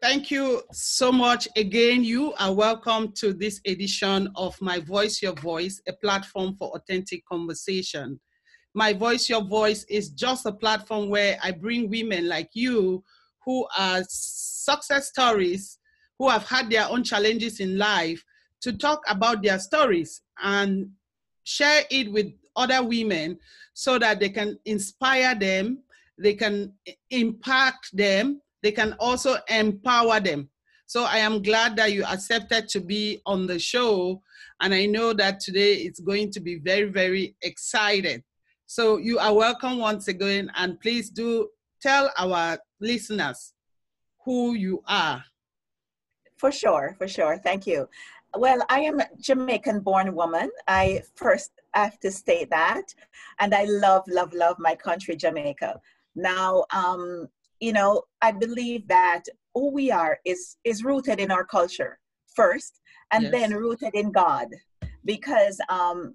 Thank you so much again. You are welcome to this edition of My Voice, Your Voice, a platform for authentic conversation. My Voice, Your Voice is just a platform where I bring women like you who are success stories, who have had their own challenges in life, to talk about their stories and share it with other women so that they can inspire them, they can impact them, they can also empower them. So I am glad that you accepted to be on the show. And I know that today it's going to be very, very excited. So you are welcome once again. And please do tell our listeners who you are. For sure, for sure. Thank you. Well, I am a Jamaican born woman. I first have to state that. And I love, love, love my country, Jamaica. Now, um, you know, I believe that who we are is is rooted in our culture first, and yes. then rooted in God, because um,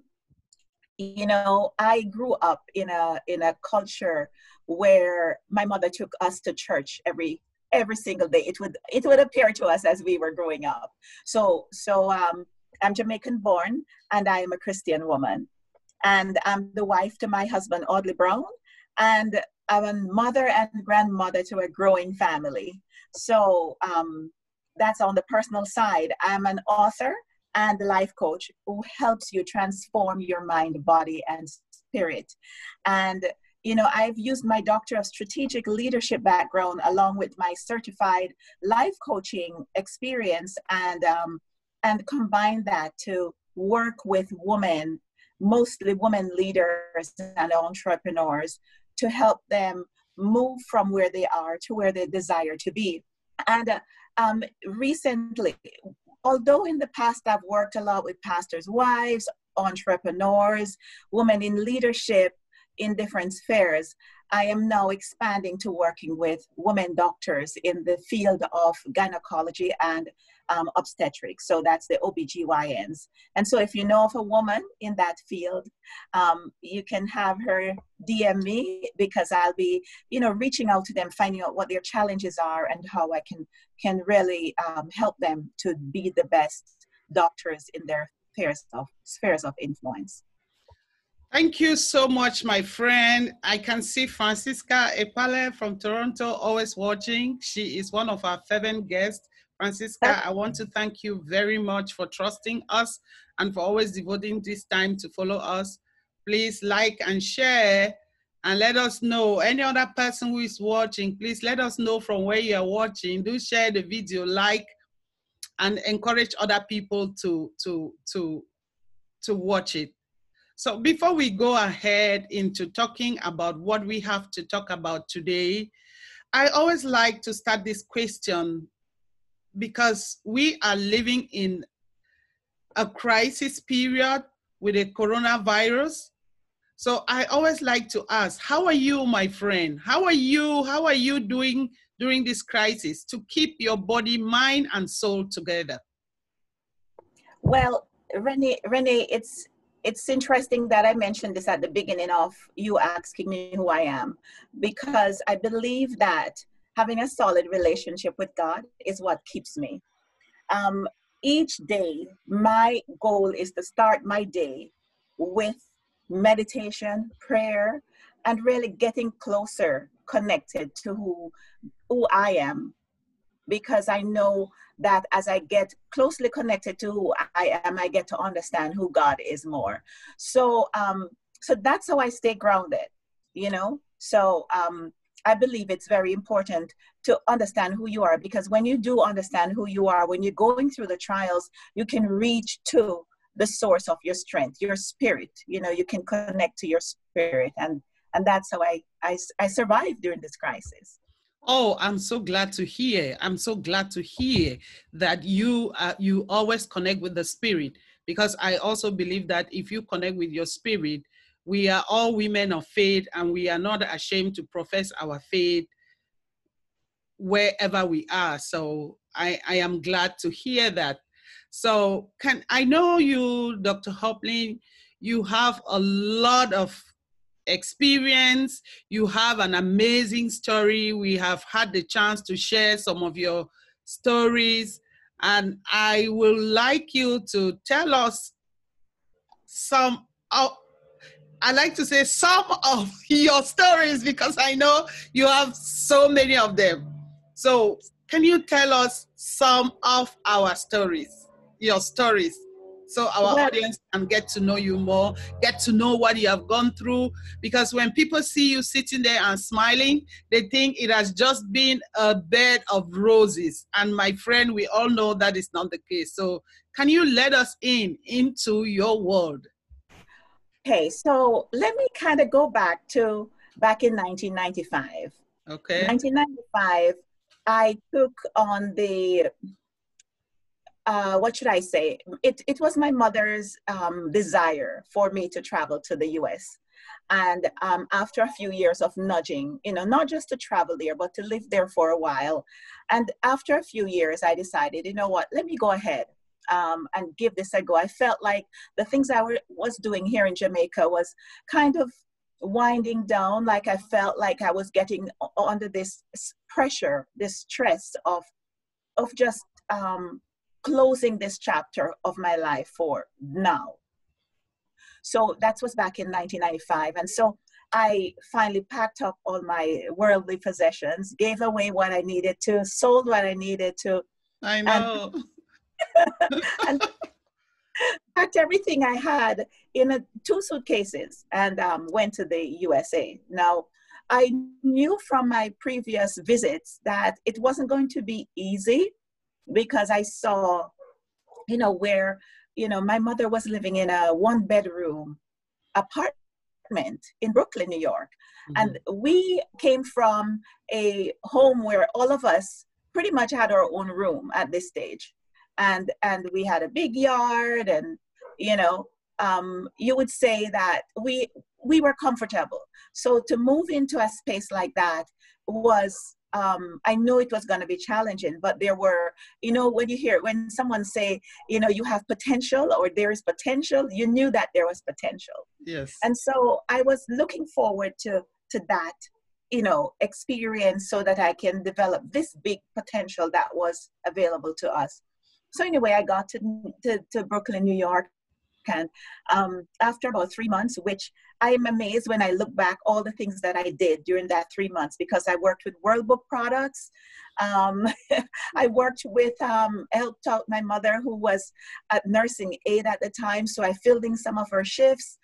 you know, I grew up in a in a culture where my mother took us to church every every single day. It would it would appear to us as we were growing up. So so um, I'm Jamaican born, and I am a Christian woman, and I'm the wife to my husband Audley Brown, and I'm a mother and grandmother to a growing family. So um, that's on the personal side. I'm an author and life coach who helps you transform your mind, body, and spirit. And you know, I've used my Doctor of Strategic Leadership background along with my certified life coaching experience and um, and combine that to work with women, mostly women leaders and entrepreneurs, to help them move from where they are to where they desire to be. And uh, um, recently, although in the past I've worked a lot with pastors' wives, entrepreneurs, women in leadership in different spheres, I am now expanding to working with women doctors in the field of gynecology and um, obstetrics. So that's the OBGYNs. And so if you know of a woman in that field, um, you can have her DM me because I'll be, you know, reaching out to them, finding out what their challenges are and how I can can really um, help them to be the best doctors in their spheres of spheres of influence. Thank you so much, my friend. I can see Francisca Epale from Toronto always watching. She is one of our fervent guests. Francisca, I want to thank you very much for trusting us and for always devoting this time to follow us. Please like and share and let us know. Any other person who is watching, please let us know from where you are watching. Do share the video, like, and encourage other people to to to to watch it. So before we go ahead into talking about what we have to talk about today, I always like to start this question because we are living in a crisis period with a coronavirus. So I always like to ask, how are you, my friend? How are you? How are you doing during this crisis to keep your body, mind, and soul together? Well, Renee, Renee, it's it's interesting that I mentioned this at the beginning of you asking me who I am, because I believe that having a solid relationship with God is what keeps me. Um, each day, my goal is to start my day with meditation, prayer, and really getting closer connected to who, who I am. Because I know that as I get closely connected to who I am, I get to understand who God is more. So, um, so that's how I stay grounded, you know. So, um, I believe it's very important to understand who you are because when you do understand who you are, when you're going through the trials, you can reach to the source of your strength, your spirit. You know, you can connect to your spirit, and and that's how I I, I survived during this crisis. Oh, I'm so glad to hear. I'm so glad to hear that you uh, you always connect with the spirit because I also believe that if you connect with your spirit, we are all women of faith and we are not ashamed to profess our faith wherever we are. So I, I am glad to hear that. So can I know you, Dr. Hoplin, you have a lot of experience. You have an amazing story. We have had the chance to share some of your stories, and I would like you to tell us some. I like to say some of your stories because I know you have so many of them. So, can you tell us some of our stories, your stories? So our well, audience can get to know you more, get to know what you have gone through. Because when people see you sitting there and smiling, they think it has just been a bed of roses. And my friend, we all know that is not the case. So, can you let us in into your world? Okay, so let me kind of go back to back in 1995. Okay. 1995, I took on the uh, what should I say? It, it was my mother's um, desire for me to travel to the US. And um, after a few years of nudging, you know, not just to travel there, but to live there for a while. And after a few years, I decided, you know what, let me go ahead um, and give this a go. I felt like the things I was doing here in Jamaica was kind of winding down. Like I felt like I was getting under this pressure, this stress of, of just um, closing this chapter of my life for now. So that was back in 1995. And so I finally packed up all my worldly possessions, gave away what I needed to, sold what I needed to. I know. And, and packed everything I had in a, two suitcases and um, went to the USA. Now, I knew from my previous visits that it wasn't going to be easy because I saw, you know, where, you know, my mother was living in a one bedroom apartment in Brooklyn, New York. Mm-hmm. And we came from a home where all of us pretty much had our own room at this stage. And and we had a big yard and you know, um, you would say that we we were comfortable. So to move into a space like that was um, I knew it was going to be challenging, but there were, you know, when you hear when someone say, you know, you have potential or there is potential, you knew that there was potential. Yes. And so I was looking forward to to that, you know, experience so that I can develop this big potential that was available to us. So anyway, I got to to, to Brooklyn, New York, and um, after about three months, which I am amazed when I look back all the things that I did during that three months because I worked with World Book products. Um, I worked with, um, helped out my mother who was at nursing aid at the time. So I filled in some of her shifts.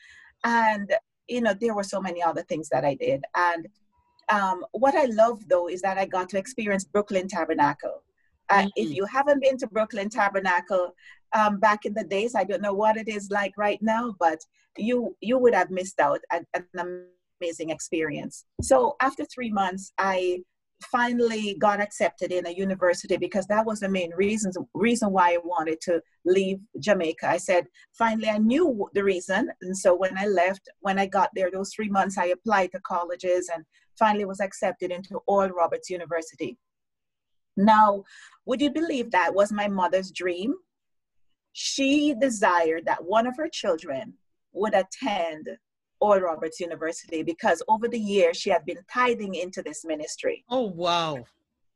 And, you know, there were so many other things that I did. And um, what I love though is that I got to experience Brooklyn Tabernacle. Uh, mm-hmm. If you haven't been to Brooklyn Tabernacle, um, back in the days. I don't know what it is like right now, but you you would have missed out an, an amazing experience. So after three months, I finally got accepted in a university because that was the main reason reason why I wanted to leave Jamaica. I said finally I knew the reason, and so when I left, when I got there, those three months I applied to colleges and finally was accepted into Oral Roberts University. Now, would you believe that was my mother's dream? She desired that one of her children would attend Oral Roberts University because over the years she had been tithing into this ministry. Oh wow.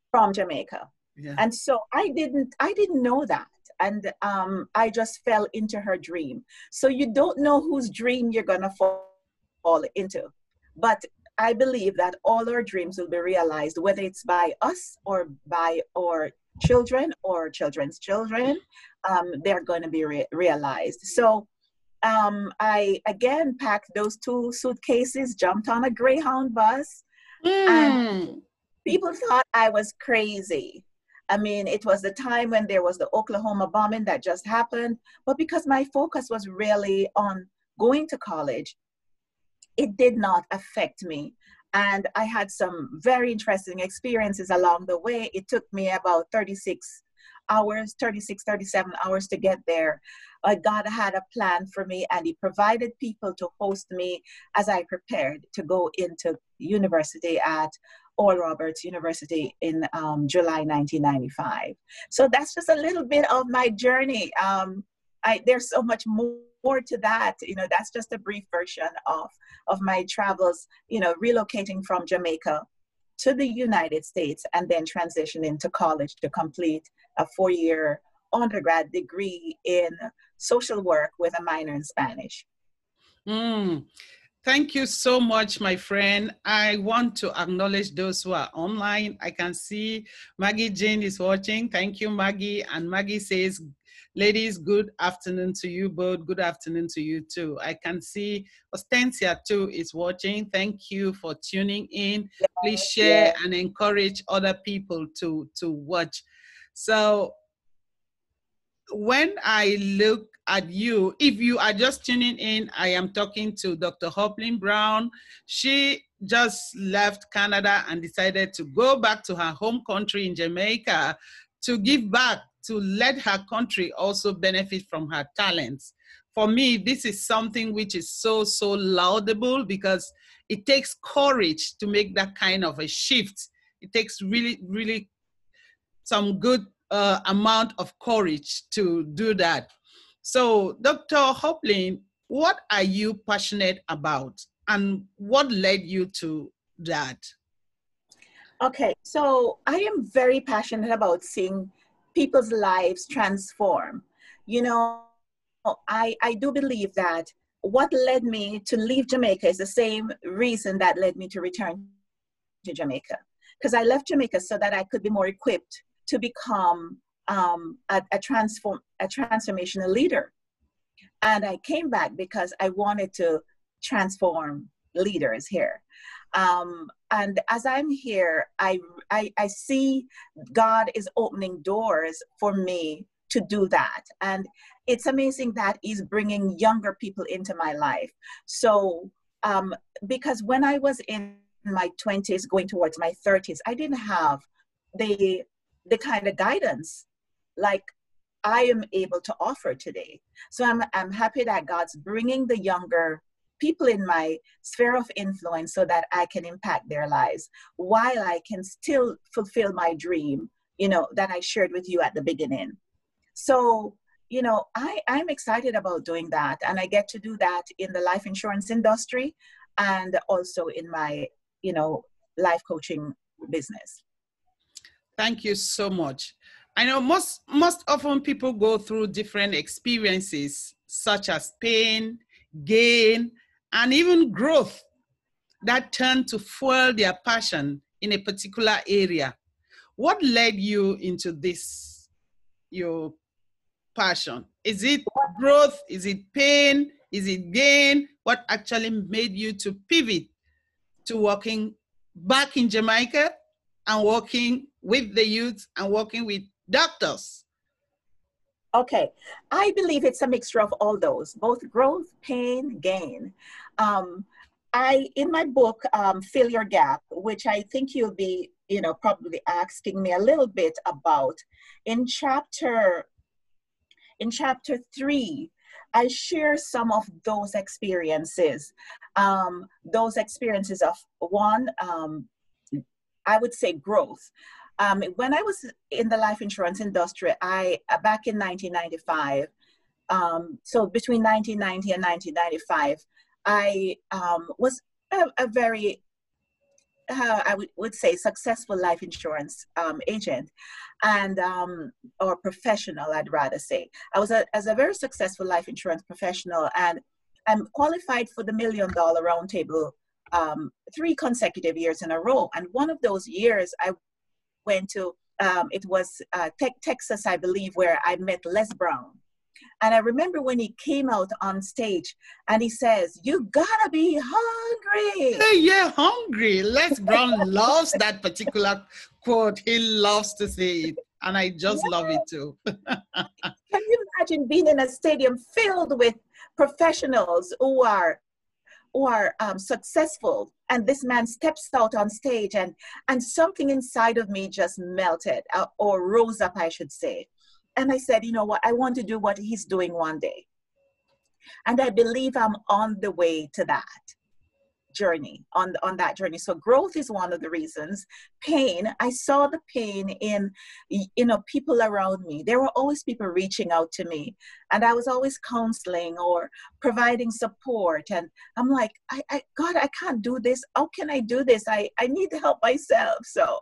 From Jamaica. Yeah. And so I didn't I didn't know that. And um, I just fell into her dream. So you don't know whose dream you're gonna fall, fall into. But I believe that all our dreams will be realized, whether it's by us or by our children or children's children um, they're going to be re- realized. So um, I again packed those two suitcases, jumped on a Greyhound bus, mm. and people thought I was crazy. I mean, it was the time when there was the Oklahoma bombing that just happened, but because my focus was really on going to college, it did not affect me. And I had some very interesting experiences along the way. It took me about 36 hours 36 37 hours to get there uh, god had a plan for me and he provided people to host me as i prepared to go into university at Oral Roberts University in um, July 1995. So that's just a little bit of my journey. Um, I, there's so much more to that. You know, that's just a brief version of of my travels. You know, relocating from Jamaica to the United States and then transitioning to college to complete a four year undergrad degree in social work with a minor in Spanish. Mm. Thank you so much, my friend. I want to acknowledge those who are online. I can see Maggie Jane is watching. Thank you, Maggie. And Maggie says, Ladies, good afternoon to you both. Good afternoon to you too. I can see Ostensia too is watching. Thank you for tuning in. Please share and encourage other people to, to watch. So when I look at you, if you are just tuning in, I am talking to Dr. Hoplin Brown. She just left Canada and decided to go back to her home country in Jamaica to give back, to let her country also benefit from her talents. For me, this is something which is so, so laudable because it takes courage to make that kind of a shift. It takes really, really some good uh, amount of courage to do that. So, Dr. Hoplin, what are you passionate about and what led you to that? Okay, so I am very passionate about seeing people's lives transform. You know, I, I do believe that what led me to leave Jamaica is the same reason that led me to return to Jamaica. Because I left Jamaica so that I could be more equipped to become um, a, a, transform, a transformational leader. And I came back because I wanted to transform leaders here. Um, and as I'm here, I, I, I see God is opening doors for me to do that. And it's amazing that He's bringing younger people into my life. So, um, because when I was in my 20s, going towards my 30s, I didn't have the the kind of guidance like I am able to offer today. So I'm, I'm happy that God's bringing the younger people in my sphere of influence so that I can impact their lives while I can still fulfill my dream, you know, that I shared with you at the beginning. So, you know, I, I'm excited about doing that. And I get to do that in the life insurance industry and also in my, you know, life coaching business. Thank you so much. I know most most often people go through different experiences such as pain, gain, and even growth that turn to fuel their passion in a particular area. What led you into this, your passion? Is it growth? Is it pain? Is it gain? What actually made you to pivot to working back in Jamaica and working with the youth and working with doctors? Okay, I believe it's a mixture of all those, both growth, pain, gain. Um, I in my book, um, Fill Your Gap, which I think you'll be, you know, probably asking me a little bit about. In chapter, in chapter three, I share some of those experiences. Um, those experiences of one, um, I would say growth. Um, when I was in the life insurance industry, I uh, back in 1995, um, so between 1990 and 1995, I um, was a, a very, uh, I would, would say, successful life insurance um, agent and um, or professional, I'd rather say. I was a, as a very successful life insurance professional, and I'm qualified for the Million Dollar Roundtable um, three consecutive years in a row. And one of those years, I went to, um, it was uh, te- Texas, I believe, where I met Les Brown. And I remember when he came out on stage and he says, You gotta be hungry. Hey, yeah, hungry. Les Brown loves that particular quote. He loves to say it. And I just yeah. love it too. Can you imagine being in a stadium filled with professionals who are who are um, successful and this man steps out on stage and and something inside of me just melted uh, or rose up i should say and i said you know what? I want to do what he's doing one day. And i believe i'm on the way to that journey on on that journey. So growth is one of the reasons. Pain i saw the pain in you know people around me. There were always people reaching out to me and i was always counseling or providing support and i'm like i, I god i can't do this. How can i do this? I i need to help myself. So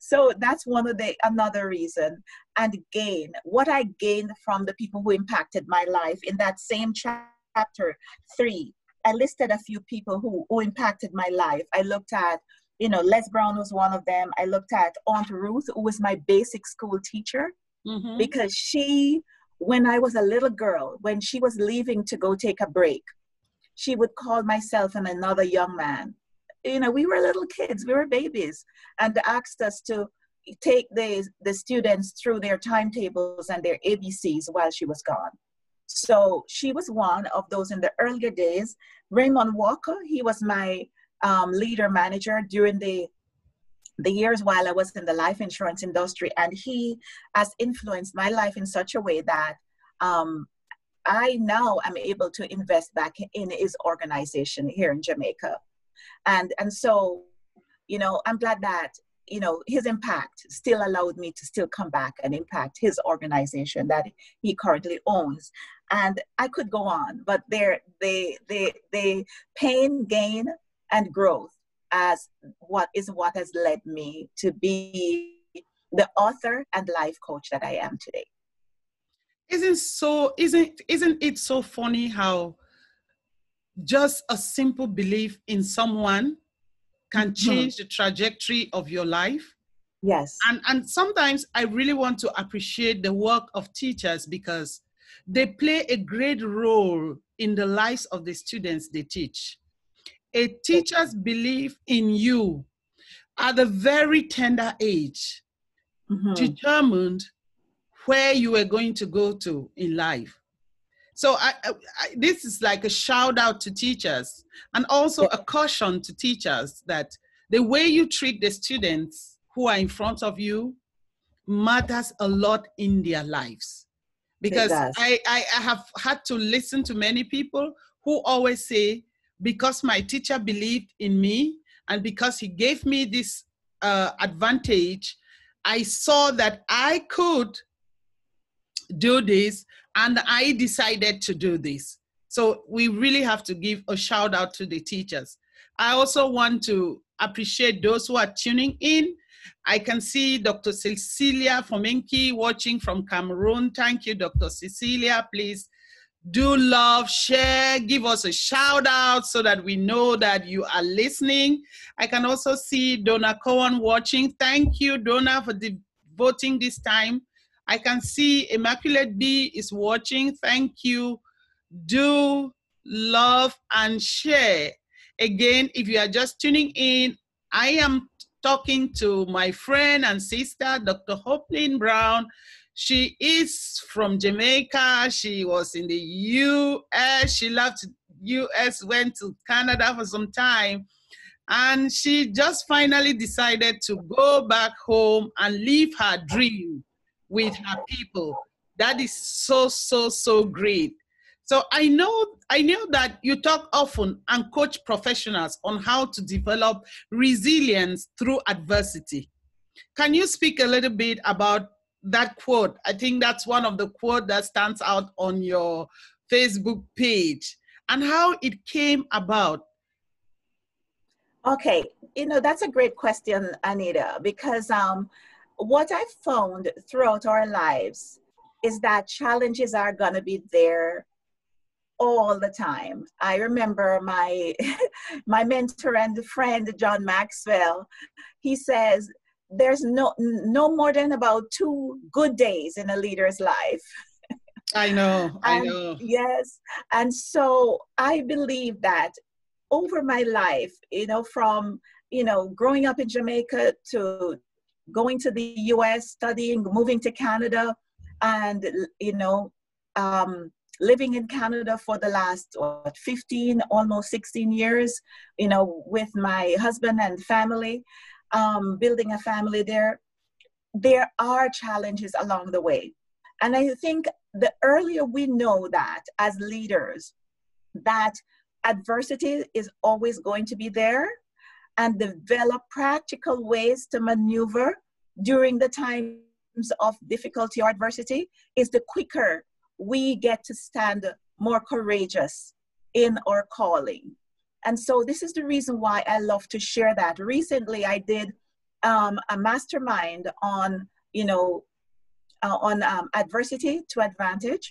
so that's one of the another reason. And gain what i gained from the people who impacted my life in that same chapter 3 I listed a few people who, who impacted my life. I looked at, you know, Les Brown was one of them. I looked at Aunt Ruth, who was my basic school teacher, mm-hmm. because she, when I was a little girl, when she was leaving to go take a break, she would call myself and another young man. You know, we were little kids, we were babies, and asked us to take the, the students through their timetables and their ABCs while she was gone. So she was one of those in the earlier days. Raymond Walker, he was my um, leader manager during the the years while I was in the life insurance industry, and he has influenced my life in such a way that um, I now am able to invest back in his organization here in Jamaica, and and so, you know, I'm glad that you know his impact still allowed me to still come back and impact his organization that he currently owns. And i could go on but there they they they pain gain and growth as what is what has led me to be the author and life coach that i am today. Isn't so isn't isn't it so funny how just a simple belief in someone can mm-hmm. change the trajectory of your life. Yes. And and sometimes I really want to appreciate the work of teachers because they play a great role in the lives of the students they teach. A teacher's belief in you at a very tender age mm-hmm. determined where you were going to go to in life. So I, I, this is like a shout out to teachers and also a caution to teachers that the way you treat the students who are in front of you matters a lot in their lives. Because I, I, I have had to listen to many people who always say, because my teacher believed in me and because he gave me this uh, advantage, I saw that I could do this and I decided to do this. So we really have to give a shout out to the teachers. I also want to appreciate those who are tuning in. I can see Dr. Cecilia Fomenki watching from Cameroon. Thank you, Dr. Cecilia. Please do love, share, give us a shout out so that we know that you are listening. I can also see Donna Cohen watching. Thank you, Donna, for devoting this time I can see Immaculate B is watching. Thank you. Do love and share. Again, if you are just tuning in, I am talking to my friend and sister, Dr. Hoplin Brown. She is from Jamaica. She was in the US. She left US, went to Canada for some time. And she just finally decided to go back home and live her dream with her people. That is so, so, so great. So I know I know that you talk often and coach professionals on how to develop resilience through adversity. Can you speak a little bit about that quote? I think that's one of the quote that stands out on your Facebook page and how it came about. Okay, you know that's a great question, Anita, because um, what I found throughout our lives is that challenges are going to be there all the time. I remember my my mentor and friend John Maxwell. He says there's no no more than about two good days in a leader's life. I know. I and, know. Yes. And so I believe that over my life, you know, from you know, growing up in Jamaica to going to the US, studying, moving to Canada, and you know, um, living in Canada for the last what, 15, almost 16 years, you know, with my husband and family, um, building a family there. There are challenges along the way. And I think the earlier we know that as leaders, that adversity is always going to be there and develop practical ways to maneuver during the times of difficulty or adversity is the quicker we get to stand more courageous in our calling. And so this is the reason why I love to share that. Recently, I did um, a mastermind on, you know, uh, on um, adversity to advantage.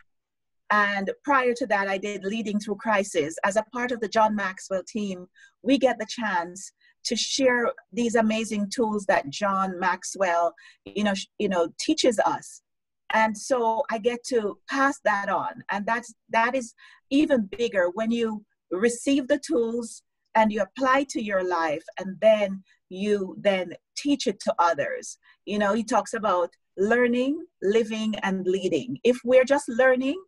And prior to that, I did Leading Through Crisis. As a part of the John Maxwell team, we get the chance to share these amazing tools that John Maxwell, you know, you know, teaches us. And so I get to pass that on. And that's that is even bigger when you receive the tools and you apply to your life and then you then teach it to others. You know, he talks about learning, living, and leading. If we're just learning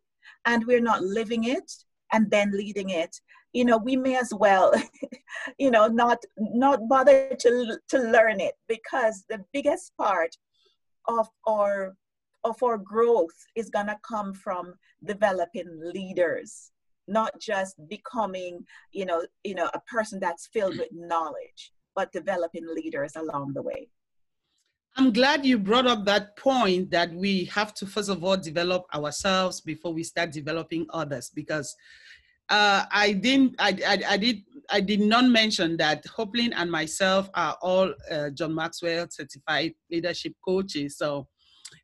and we're not living it and then leading it, you know, we may as well, you know, not not bother to to learn it because the biggest part of our of our growth is gonna come from developing leaders not just becoming you know you know a person that's filled with knowledge but developing leaders along the way. I'm glad you brought up that point that we have to first of all develop ourselves before we start developing others because uh, I didn't. I, I, I, did. I did not mention that Hoplin and myself are all uh, John Maxwell certified leadership coaches. So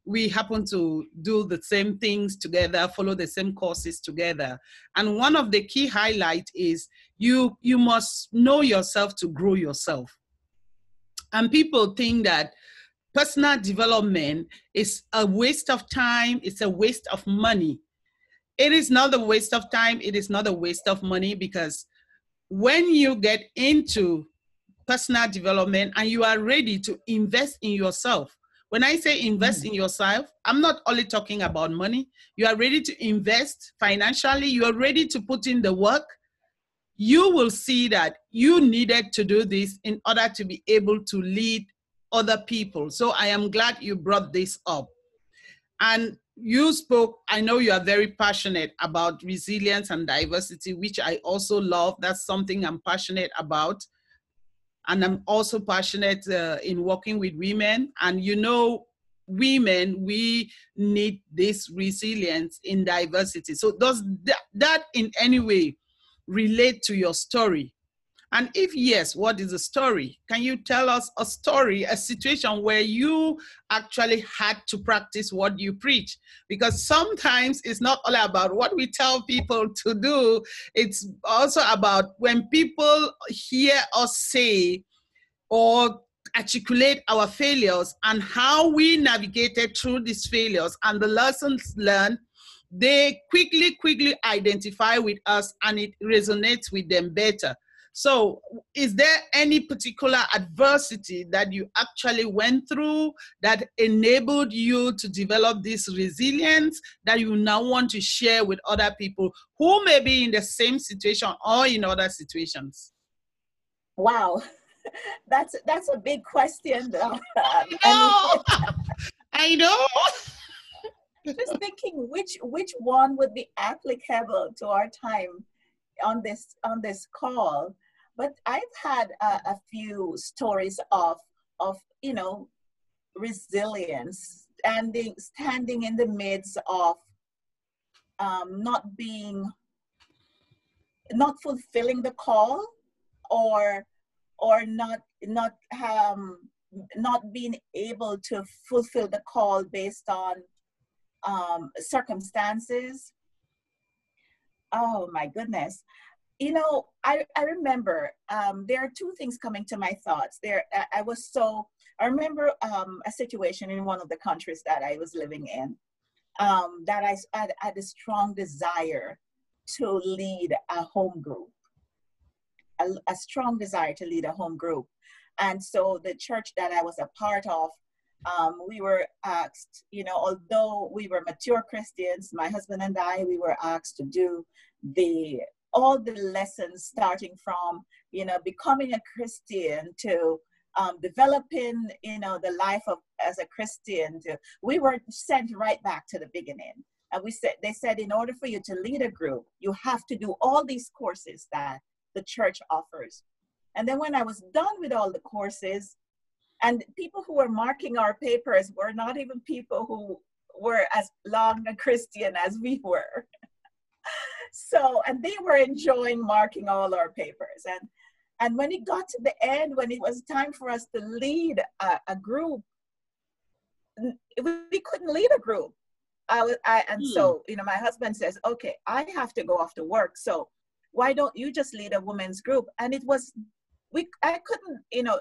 we happen to do the same things together, follow the same courses together. And one of the key highlights is you you must know yourself to grow yourself. And people think that personal development is a waste of time, it's a waste of money. It is not a waste of time, it is not a waste of money because when you get into personal development and you are ready to invest in yourself, when I say invest mm. in yourself, I'm not only talking about money. You are ready to invest financially, you are ready to put in the work. You will see that you needed to do this in order to be able to lead other people. So I am glad you brought this up. And you spoke, I know you are very passionate about resilience and diversity, which I also love. That's something I'm passionate about and I'm also passionate uh, in working with women. And you know, women, we need this resilience in diversity. So does that, that in any way relate to your story? And if yes, what is the story? Can you tell us a story, a situation where you actually had to practice what you preach? Because sometimes it's not only about what we tell people to do, it's also about when people hear us say or articulate our failures and how we navigated through these failures and the lessons learned they quickly quickly identify with us and it resonates with them better so, is there any particular adversity that you actually went through that enabled you to develop this resilience that you now want to share with other people who may be in the same situation or in other situations? Wow, that's that's a big question. Though. Um, I know. I know. Just thinking which which one would be applicable to our time on this on this call but i've had a, few stories of of you know resilience standing standing in the midst of um, not being not fulfilling the call or or not not um, not being able to fulfill the call based on um, circumstances. Oh my goodness you know i, I remember um, there are two things coming to my thoughts. There i, I was so i remember um, a situation in one of the countries that i was living in um, that I, I had a strong desire to lead a home group. A, a strong desire to lead a home group. And so the church that i was a part of um, we were asked, you know, although we were mature Christians, my husband and I, we were asked to do the all the lessons starting from, you know, becoming a Christian to um, developing, you know, the life of as a Christian. To, we were sent right back to the beginning. And we said they said in order for you to lead a group, you have to do all these courses that the church offers. And then when I was done with all the courses, and people who were marking our papers were not even people who were as long a Christian as we were. So, and they were enjoying marking all our papers. And and when it got to the end, when it was time for us to lead a, a group, we couldn't lead a group. I was, I, and hmm. so, you know, my husband says, okay, I have to go off to work. So why don't you just lead a women's group? And it was, we, I couldn't, you know,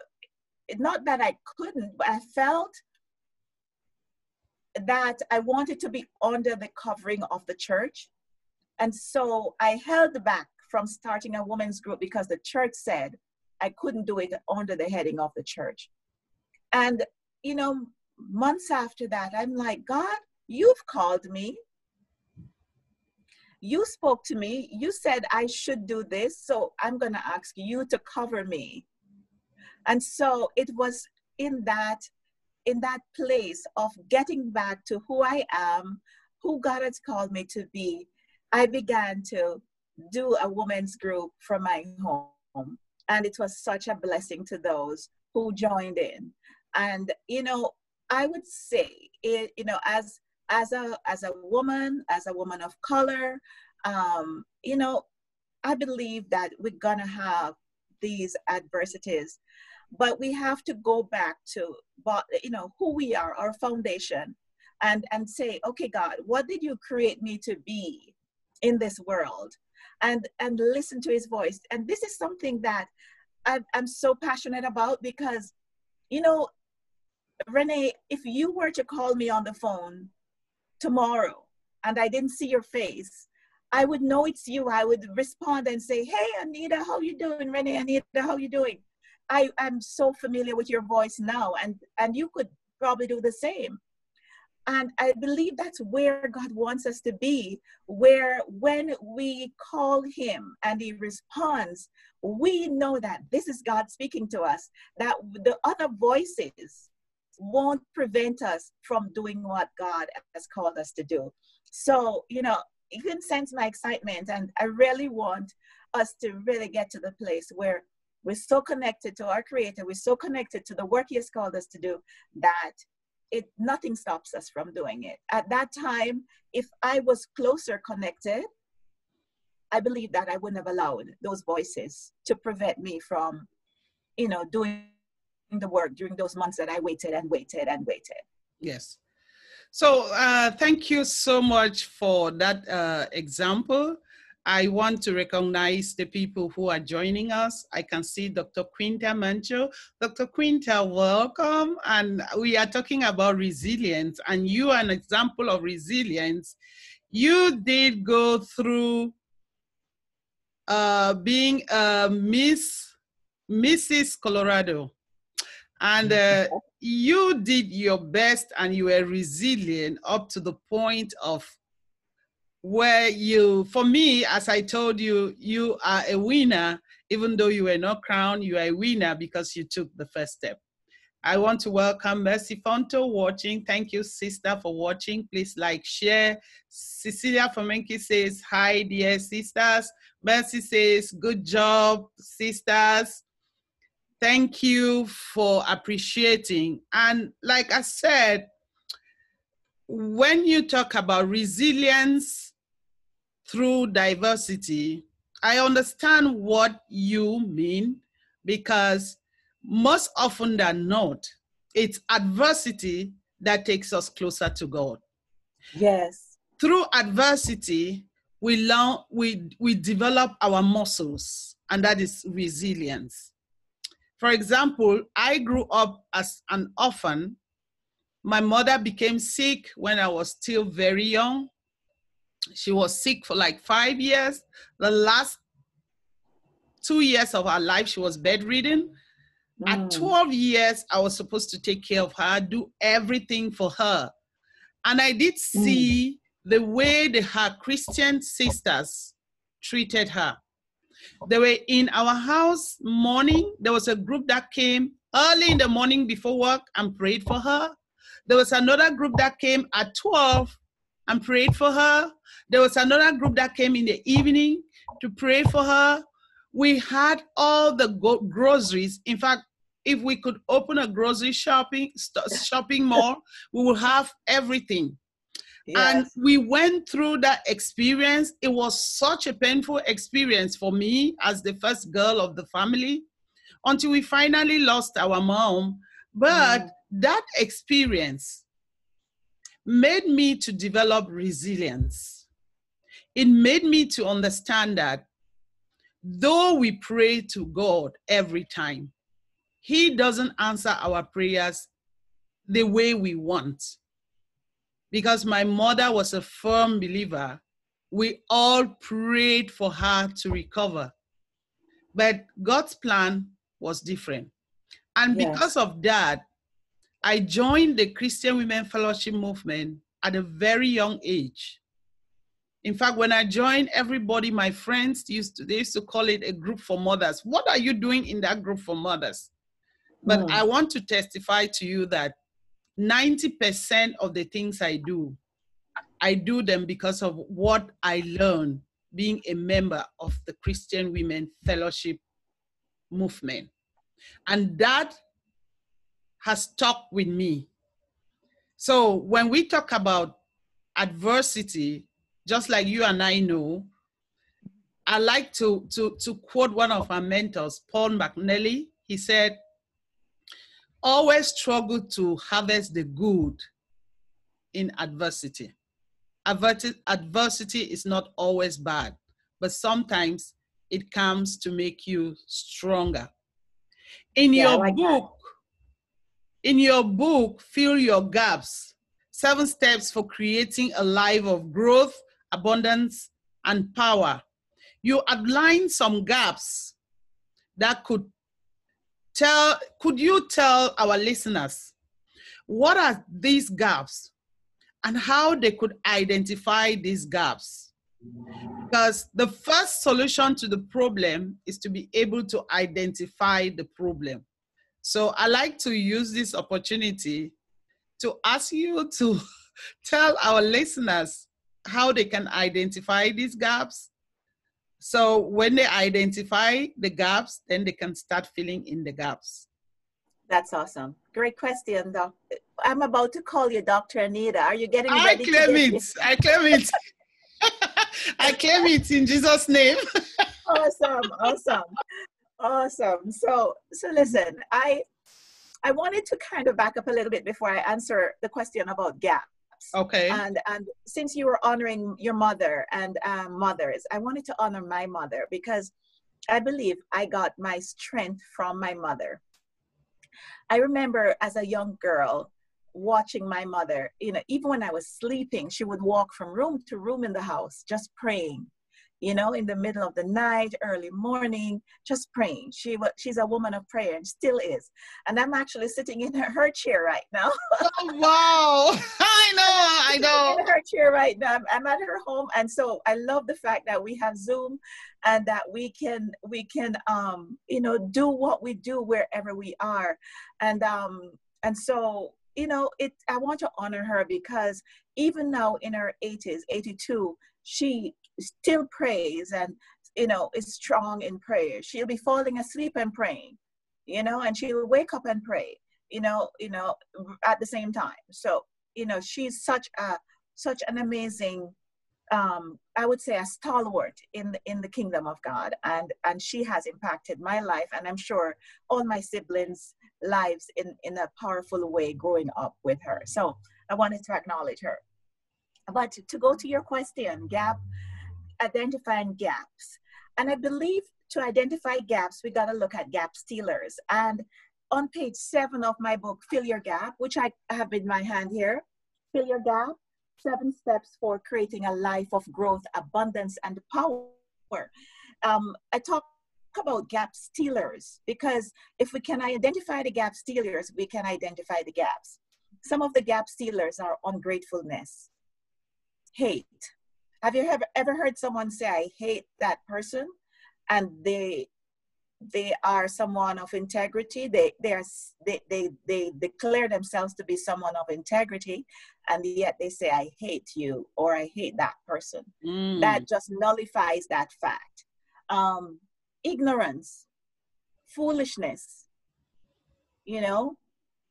not that I couldn't, but I felt that I wanted to be under the covering of the church. And so I held back from starting a women's group because the church said I couldn't do it under the heading of the church. And, you know, months after that, I'm like, God, you've called me. You spoke to me. You said I should do this. So I'm going to ask you to cover me. And so it was in that in that place of getting back to who I am, who God has called me to be, I began to do a women's group from my home. And it was such a blessing to those who joined in. And, you know, I would say, it, you know, as as a as a woman, as a woman of color, um, you know, I believe that we're gonna have these adversities, but we have to go back to, you know, who we are, our foundation, and and say, okay, God, what did you create me to be in this world? and and listen to his voice. And this is something that I'm, so passionate about because you know renee if you were to call me on the phone tomorrow and i didn't see your face i would know it's you. I would respond and say hey anita how you doing? Renee anita how you doing? I am so familiar with your voice now and and you could probably do the same and I believe that's where God wants us to be, where when we call Him and He responds, we know that this is God speaking to us, that the other voices won't prevent us from doing what God has called us to do. So, you know, you can sense my excitement, and I really want us to really get to the place where we're so connected to our Creator, we're so connected to the work He has called us to do that it nothing stops us from doing it. At that time, if I was closer connected, I believe that I wouldn't have allowed those voices to prevent me from, you know, doing the work during those months that I waited and waited and waited. Yes. So uh, thank you so much for that uh, example. I want to recognize the people who are joining us. I can see Dr. Quinta Mancho. Dr. Quinta, welcome. And we are talking about resilience, and you are an example of resilience. You did go through uh, being a Miss Mrs. Colorado, and uh, you did your best, and you were resilient up to the point of where you, for me, as I told you, you are a winner, even though you were not crowned, you are a winner because you took the first step. I want to welcome Mercy Fonto watching. Thank you, sister, for watching. Please like, share. Cecilia Fomenki says, hi, dear sisters. Mercy says, good job, sisters. Thank you for appreciating. And like I said, when you talk about resilience through diversity, I understand what you mean because most often than not, it's adversity that takes us closer to God. Yes. Through adversity, we learn, we, we develop our muscles, and that is resilience. For example, I grew up as an orphan. My mother became sick when I was still very young. She was sick for like five years. The last two years of her life, she was bedridden. Mm. At 12 years, I was supposed to take care of her, do everything for her. And I did mm. see mm. the way the, her Christian sisters treated her. They were in our house morning. There was a group that came early in the morning before work and prayed for her. There was another group that came at 12 and prayed for her. There was another group that came in the evening to pray for her. We had all the go- groceries. In fact, if we could open a grocery shopping st- shopping mall, we would have everything. Yes. And we went through that experience. It was such a painful experience for me as the first girl of the family until we finally lost our mom. But mm. that experience made me to develop resilience. It made me to understand that though we pray to God every time, He doesn't answer our prayers the way we want. Because my mother was a firm believer, we all prayed for her to recover. But God's plan was different. And yes. because of that, I joined the Christian Women Fellowship movement at a very young age. In fact, when I joined, everybody, my friends used to, they used to call it a group for mothers. What are you doing in that group for mothers? But mm. I want to testify to you that 90% of the things I do, I do them because of what I learned being a member of the Christian Women Fellowship movement. And that has stuck with me. So when we talk about adversity, just like you and I know, I like to, to, to quote one of our mentors, Paul McNally. He said, always struggle to harvest the good in adversity. Adversity is not always bad, but sometimes it comes to make you stronger. In yeah, your like book, in your book, Fill Your Gaps Seven Steps for Creating a Life of Growth, Abundance, and Power. You outline some gaps that could tell, could you tell our listeners what are these gaps and how they could identify these gaps? Because the first solution to the problem is to be able to identify the problem. So I like to use this opportunity to ask you to tell our listeners how they can identify these gaps. So when they identify the gaps, then they can start filling in the gaps. That's awesome. Great question, Doc. I'm about to call you Dr. Anita. Are you getting ready? I claim it. I claim it. I claim it in Jesus' name. awesome, awesome. Awesome. So, so listen, I I wanted to kind of back up a little bit before I answer the question about gaps. Okay. And and since you were honoring your mother and um, mothers, I wanted to honor my mother because I believe I got my strength from my mother. I remember as a young girl watching my mother, you know, even when I was sleeping, she would walk from room to room in the house just praying you know, in the middle of the night, early morning, just praying. She was she's a woman of prayer and still is. And I'm actually sitting in her, her chair right now. oh, wow. I know, I know. In her chair right now. I'm, I'm at her home. And so I love the fact that we have Zoom and that we can we can um you know do what we do wherever we are. And um and so you know it i want to honor her because even now in her 80s 82 she still prays and you know is strong in prayer she'll be falling asleep and praying you know and she'll wake up and pray you know you know at the same time so you know she's such a such an amazing um, I would say a stalwart in the, in the kingdom of God, and and she has impacted my life, and I'm sure all my siblings' lives in in a powerful way growing up with her. So I wanted to acknowledge her. But to go to your question, gap identifying gaps. And I believe to identify gaps, we got to look at gap stealers. And on page seven of my book, Fill Your Gap, which I have in my hand here, Fill Your Gap, seven steps for creating a life of growth, abundance, and power. Um, I talk about gap stealers because if we can identify the gap stealers, we can identify the gaps. Some of the gap stealers are ungratefulness, hate, have you ever, ever heard someone say, I hate that person? And they they are someone of integrity. They, they, are, they, they, they declare themselves to be someone of integrity, and yet they say, I hate you or I hate that person. Mm. That just nullifies that fact. Um, ignorance, foolishness, you know,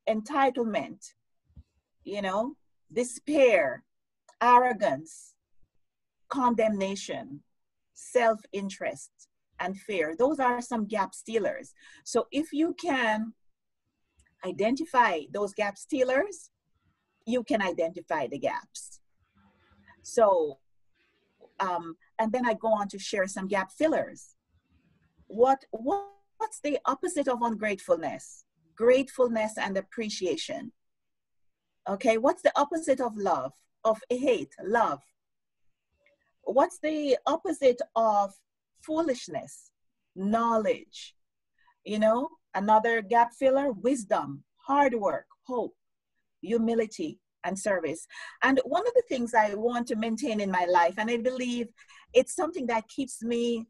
entitlement, you know, despair, arrogance, condemnation, self interest, and fear. Those are some gap stealers. So if you can identify those gap stealers, you can identify the gaps. So, um, and then I go on to share some gap fillers. What, what what's the opposite of ungratefulness? Gratefulness and appreciation. Okay, what's the opposite of love? Of hate, love. What's the opposite of foolishness, knowledge. You know, another gap filler, wisdom, hard work, hope, humility, and service. And one of the things I want to maintain in my life, and I believe it's something that keeps me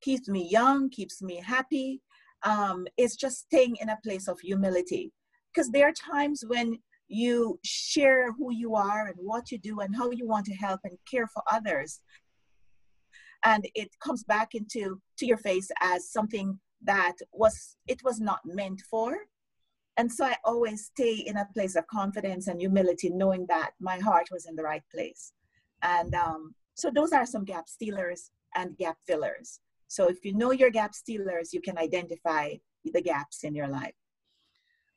keeps me young, keeps me happy, um, is just staying in a place of humility. Because there are times when you share who you are and what you do and how you want to help and care for others. And it comes back into to your face as something that was it was not meant for. And so i always stay in a place of confidence and humility knowing that my heart was in the right place. And um, so those are some gap stealers and gap fillers. So if you know your gap stealers you can identify the gaps in your life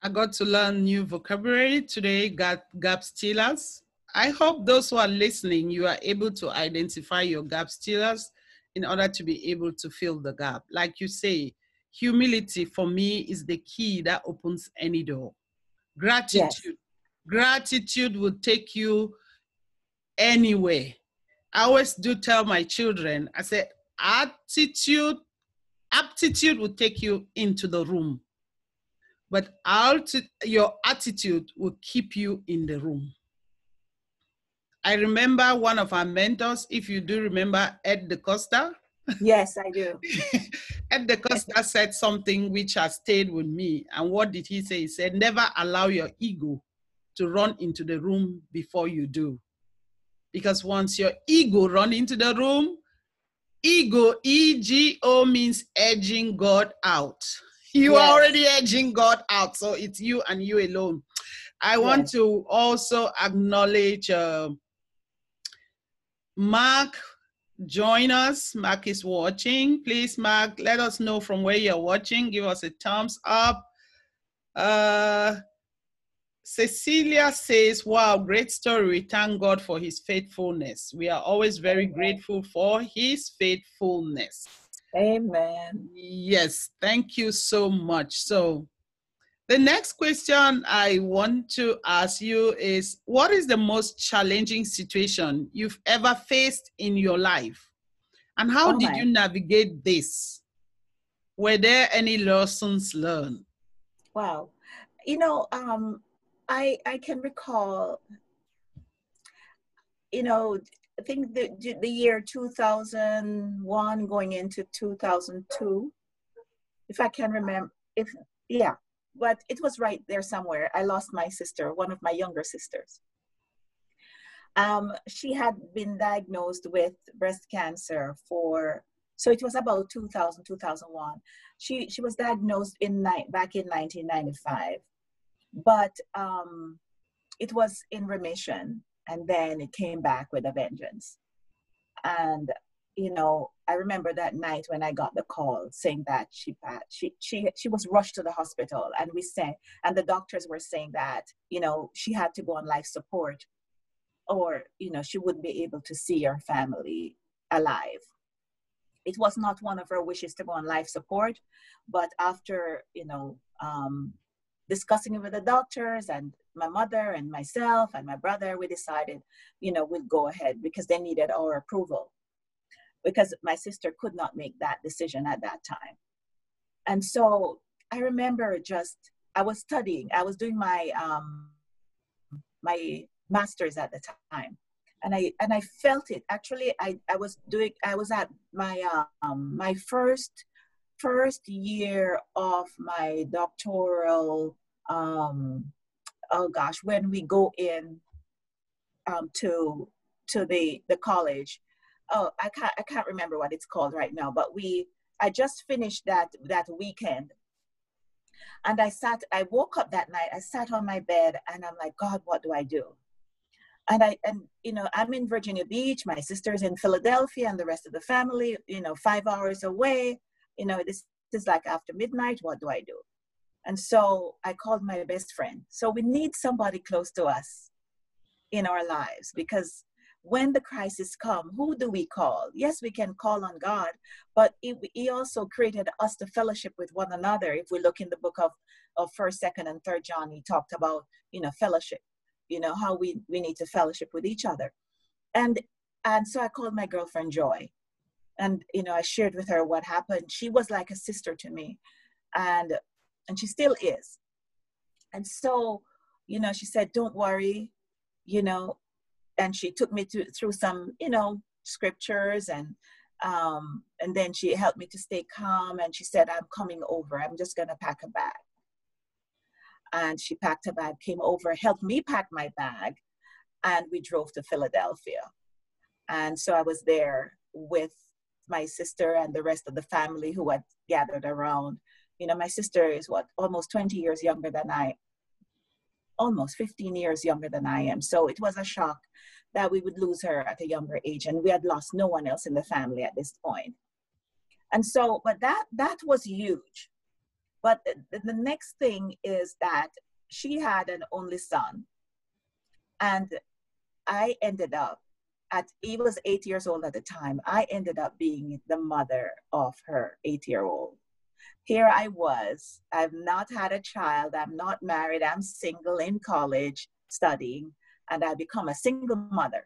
i got to learn new vocabulary today got gap stealers I hope those who are listening, you are able to identify your gap stealers in order to be able to fill the gap. Like you say, humility for me is the key that opens any door. Gratitude. Yes. Gratitude will take you anywhere. I always do tell my children, I say, attitude, aptitude will take you into the room. But alti- your attitude will keep you in the room. I remember one of our mentors, if you do remember Ed DeCosta. Yes, I do. Ed DeCosta said something which has stayed with me. And what did he say? He said, never allow your ego to run into the room before you do. Because once your ego run into the room, ego, E-G-O means edging God out. You yes. are already edging God out. So it's you and you alone. I want yes. to also acknowledge uh, Mark, join us. Mark is watching. Please, Mark, let us know from where you're watching. Give us a thumbs up. Uh, Cecilia says, Wow, great story. We thank God for his faithfulness. We are always very grateful for his faithfulness. Amen. Yes, thank you so much. So, the next question I want to ask you is What is the most challenging situation you've ever faced in your life? And how oh did you navigate this? Were there any lessons learned? Wow. You know, um, I, I can recall, you know, I think the, the year 2001 going into 2002, if I can remember, if, yeah, but it was right there somewhere. I lost my sister, one of my younger sisters. Um, she had been diagnosed with breast cancer for, so it was about 2000, 2001. She, she was diagnosed in back in 1995, but um, it was in remission and then it came back with a vengeance. And you know, I remember that night when I got the call saying that she she she she was rushed to the hospital, and we said, and the doctors were saying that you know she had to go on life support, or you know she wouldn't be able to see her family alive. It was not one of her wishes to go on life support, but after you know um, discussing it with the doctors and my mother and myself and my brother, we decided, you know, we'd go ahead because they needed our approval because my sister could not make that decision at that time. And so I remember just I was studying. I was doing my um, my master's at the time, and I and I felt it. Actually, I I was doing. I was at my um, my first first year of my doctoral, um, oh gosh, when we go in um, to to the the college, oh I can't I can't remember what it's called right now, but we I just finished that that weekend. And I sat, I woke up that night, I sat on my bed and I'm like, God, what do I do? and I and you know I'm in Virginia Beach. My sister's in Philadelphia, and the rest of the family, you know, five hours away. You know, this, this is like after midnight. What do I do? And so I called my best friend. So we need somebody close to us in our lives because when the crisis come, who do we call? Yes, we can call on God, but He also created us to fellowship with one another. If we look in the book of of First, Second, and Third John, He talked about you know fellowship you know how we we need to fellowship with each other and and so i called my girlfriend joy and you know i shared with her what happened she was like a sister to me and and she still is and so you know she said don't worry you know and she took me to, through some you know scriptures and um and then she helped me to stay calm and she said i'm coming over i'm just to pack a bag and she packed her bag, came over, helped me pack my bag, and we drove to Philadelphia. And so I was there with my sister and the rest of the family who had gathered around. You know, my sister is what, almost 20 years younger than I, almost 15 years younger than I am. So it was a shock that we would lose her at a younger age, and we had lost no one else in the family at this point. And so, but that that was huge but the next thing is that she had an only son. And I ended up at, he was eight years old at the time. I ended up being the mother of her eight year old. Here I was. I've not had a child. I'm not married. I'm single in college studying, and I become a single mother.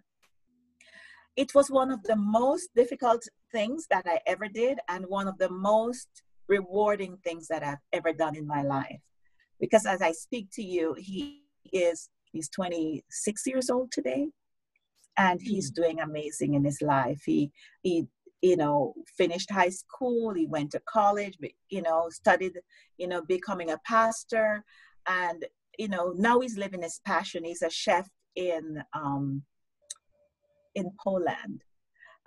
It was one of the most difficult things that I ever did, and one of the most rewarding things that I've ever done in my life. Because as I speak to you, he is he's 26 years old today and he's hmm. doing amazing in his life. He he you know finished high school, he went to college, you know, studied, you know, becoming a pastor. And you know, now he's living his passion. He's a chef in um in Poland.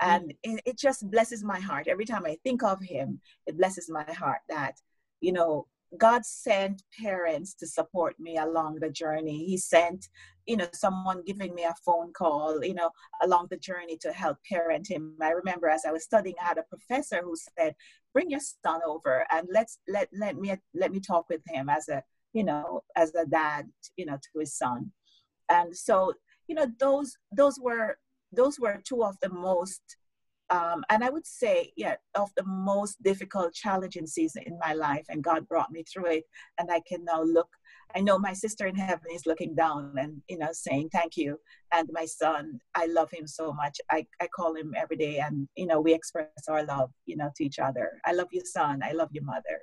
And it, it just blesses my heart. Every time i think of him it blesses my heart that you know god sent parents to support me along the journey. He sent you know someone giving me a phone call you know along the journey to help parent him. I remember as i was studying i had a professor who said bring your son over and let's let let me let me talk with him as a you know as a dad you know to his son. And so you know those those were those were two of the most um, and I would say, yeah, of the most difficult, challenging season in my life, and God brought me through it. And I can now look. I know my sister in heaven is looking down and you know saying thank you. And my son, I love him so much. I, I call him every day, and you know we express our love, you know, to each other. I love you, son. I love your mother.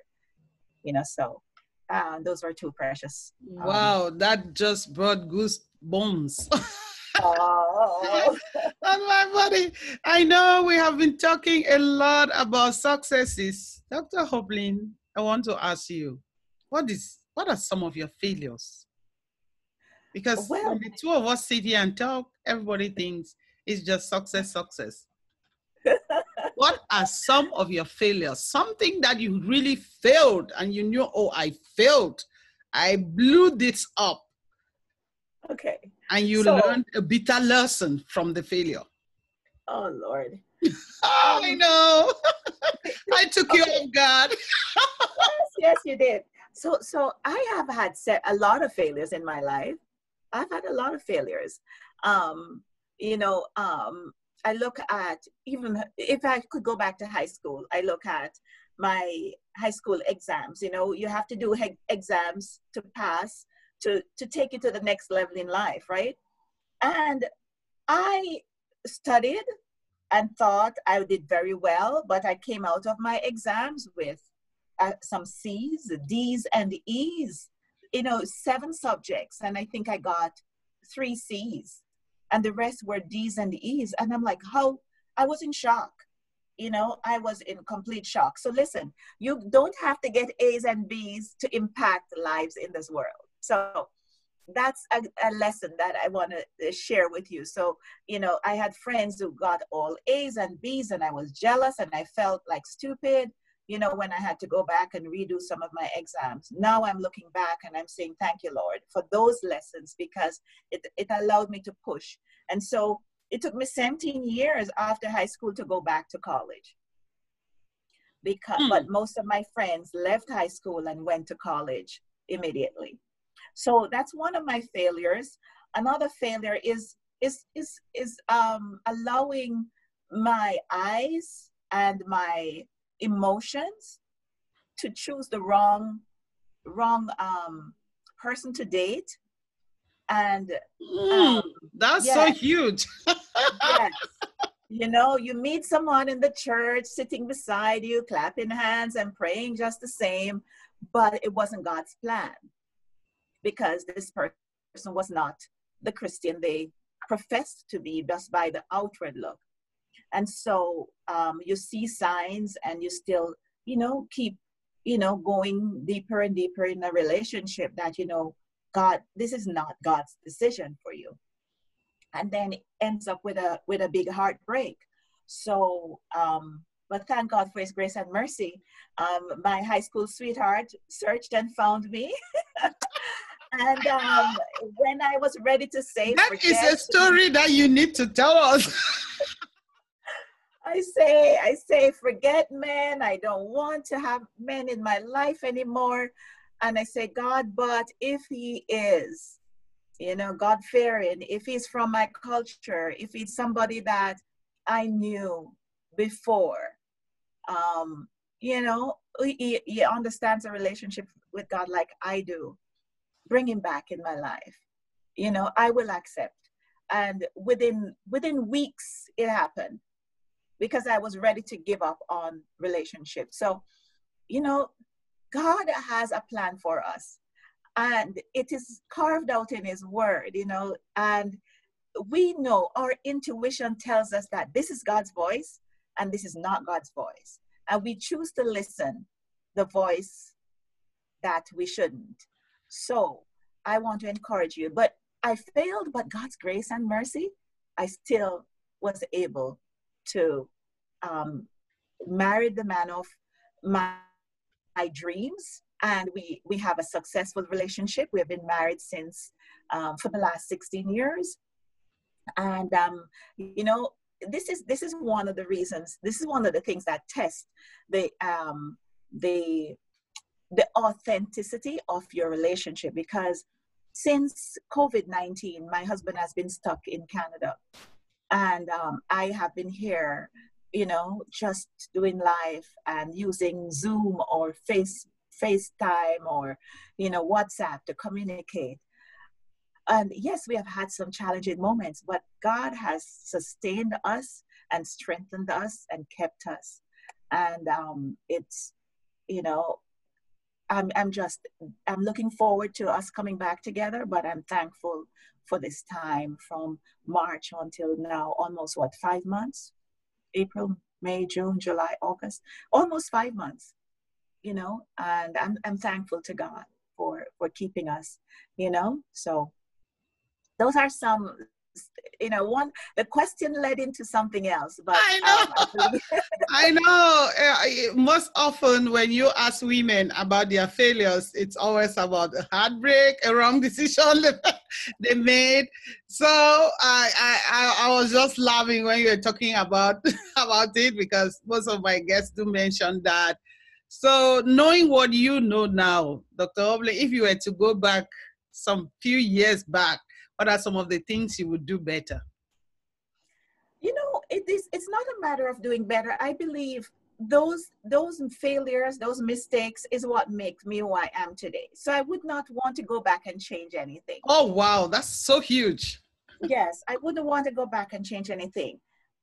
You know, so uh, those were two precious. Um, wow, that just brought goosebumps. Oh. my buddy, I know we have been talking a lot about successes. Dr. Hoblin, I want to ask you, what is what are some of your failures? Because well, when the two of us sit here and talk, everybody thinks it's just success, success. what are some of your failures? Something that you really failed and you knew, oh, I failed. I blew this up. Okay. And you so, learned a bitter lesson from the failure. Oh Lord. oh, I know. I took okay. you off guard. yes, yes, you did. So, so I have had set a lot of failures in my life. I've had a lot of failures. Um, you know, um, I look at even if I could go back to high school, I look at my high school exams. You know, you have to do he- exams to pass to to take you to the next level in life right and i studied and thought i did very well but i came out of my exams with uh, some c's d's and e's you know seven subjects and i think i got three c's and the rest were d's and e's and i'm like how i was in shock you know, I was in complete shock. So listen, you don't have to get A's and B's to impact lives in this world. So that's a, a lesson that I want to share with you. So, you know, I had friends who got all A's and B's, and I was jealous and I felt like stupid, you know, when I had to go back and redo some of my exams. Now I'm looking back and I'm saying, thank you, Lord, for those lessons because it, it allowed me to push. And so it took me 17 years after high school to go back to college. Because, hmm. but most of my friends left high school and went to college immediately. So that's one of my failures. Another failure is is is is um, allowing my eyes and my emotions to choose the wrong wrong um, person to date and mm, um, that's yes, so huge yes. you know you meet someone in the church sitting beside you clapping hands and praying just the same but it wasn't god's plan because this person was not the christian they professed to be just by the outward look and so um, you see signs and you still you know keep you know going deeper and deeper in a relationship that you know God, this is not God's decision for you. And then it ends up with a with a big heartbreak. So um, but thank God for his grace and mercy. Um, my high school sweetheart searched and found me. and um, when I was ready to say that is a story that you need to tell us. I say, I say, forget men. I don't want to have men in my life anymore and I say, God, but if he is, you know, God fearing, if he's from my culture, if he's somebody that I knew before, um, you know, he, he understands a relationship with God like I do, bring him back in my life. You know, I will accept. And within within weeks, it happened because I was ready to give up on relationship. So, you know, God has a plan for us and it is carved out in his word, you know, and we know our intuition tells us that this is God's voice and this is not God's voice. And we choose to listen the voice that we shouldn't. So I want to encourage you, but I failed, but God's grace and mercy, I still was able to um, marry the man of my my dreams. And we we have a successful relationship. We have been married since um, for the last 16 years. And um, you know this is this is one of the reasons this is one of the things that test the um, the the authenticity of your relationship because since covid-19 my husband has been stuck in canada and um, i have been here you know, just doing live and using Zoom or Face FaceTime or, you know, WhatsApp to communicate. And yes, we have had some challenging moments, but God has sustained us and strengthened us and kept us. And um, it's, you know, I'm, I'm just, I'm looking forward to us coming back together, but I'm thankful for this time from March until now, almost what, five months? April, May, June, July, August, almost five months, you know, and I'm, I'm thankful to God for, for keeping us, you know, so those are some you know one the question led into something else but i know. um, i know. Uh, most often when you ask women about their failures it's always about a heartbreak a wrong decision they made. So I, I i was just laughing when you were talking about about it because most of my guests do mention that. So knowing what you know now dr oble if you were to go back some few years back what are some of the things you would do better? You know, it is it's not a matter of doing better. I believe those those failures, those mistakes is what makes me who I am today. So I would not want to go back and change anything. Oh wow, that's so huge. yes, I wouldn't want to go back and change anything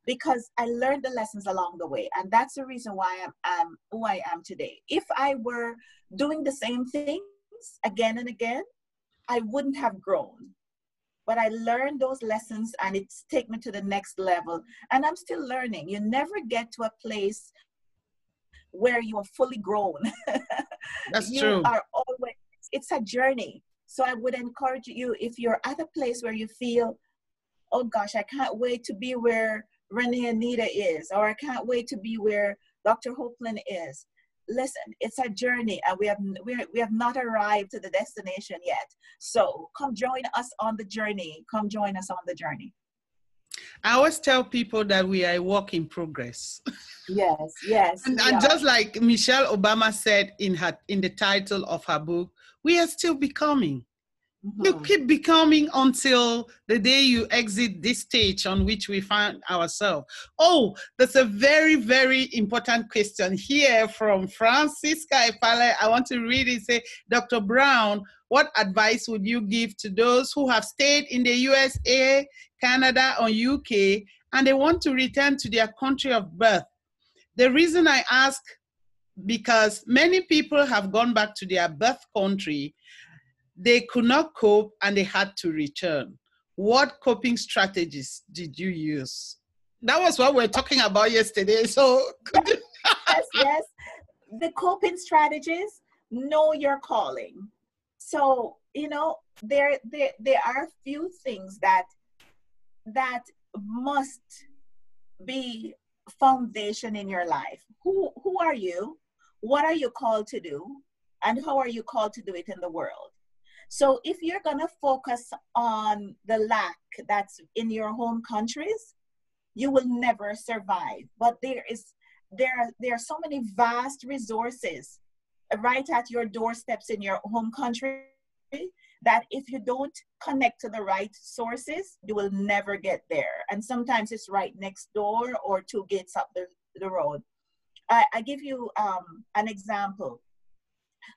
because I learned the lessons along the way. And that's the reason why I'm, I'm who I am today. If I were doing the same things again and again, I wouldn't have grown but I learned those lessons and it's taken me to the next level. And I'm still learning. You never get to a place where you are fully grown. That's you true. are always, it's a journey. So I would encourage you if you're at a place where you feel, oh gosh, I can't wait to be where Renee Anita is, or I can't wait to be where Dr. Hopeland is. Listen, it's a journey, and we have we, we have not arrived to the destination yet. So come join us on the journey. Come join us on the journey. I always tell people that we are a work in progress. Yes, yes. and, and just like Michelle Obama said in her in the title of her book, we are still becoming. Mm-hmm. You keep becoming until the day you exit this stage on which we find ourselves. Oh, that's a very, very important question here from Francisca Epale. I want to read it. Say, Dr. Brown, what advice would you give to those who have stayed in the USA, Canada, or UK and they want to return to their country of birth? The reason I ask because many people have gone back to their birth country they could not cope and they had to return. What coping strategies did you use? That was what we are talking about yesterday. So, yes, yes. The coping strategies, know your calling. So, you know, there, there, there are a few things that that must be foundation in your life. Who who are you? What are you called to do? And how are you called to do it in the world? So if you're going to focus on the lack that's in your home countries, you will never survive. But there is there there are so many vast resources right at your doorsteps in your home country that if you don't connect to the right sources, you will never get there. And sometimes it's right next door or two gates up the, the road. I, I give you um, an example.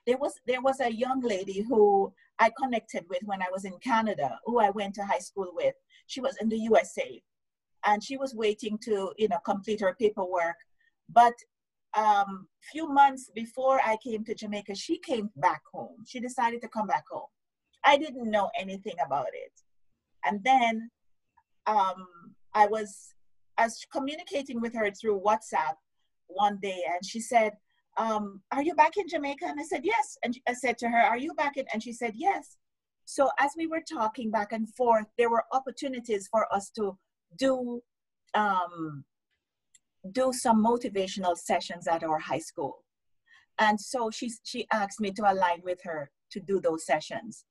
There was there was a young lady who I connected with when I was in Canada, who I went to high school with. She was in the USA and she was waiting to, you know, complete her paperwork. But um, a few months before I came to Jamaica, she came back home. She decided to come back home. I didn't know anything about it. And then um, I was I was communicating with her through WhatsApp one day, and she said, um, are you back in Jamaica? And I said, yes. And I said to her, are you back in? And she said, yes. So as we were talking back and forth, there were opportunities for us to do um, do some motivational sessions at our high school. And so she, she asked me to align with her to do those sessions.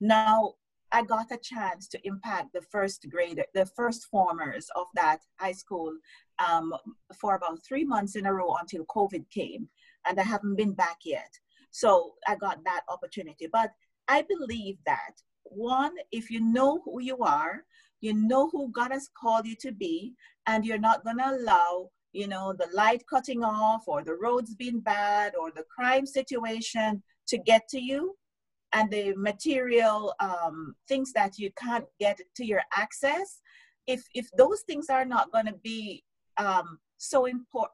Now, I got a chance to impact the first grader, the first formers of that high school um, for about three months in a row until COVID came and I haven't been back yet. So I got that opportunity. But I believe that one, if you know who you are, you know who God has called you to be, and you're not going to allow, you know, the light cutting off or the roads being bad or the crime situation to get to you and the material um, things that you can't get to your access. If, if those things are not going to be um, so important,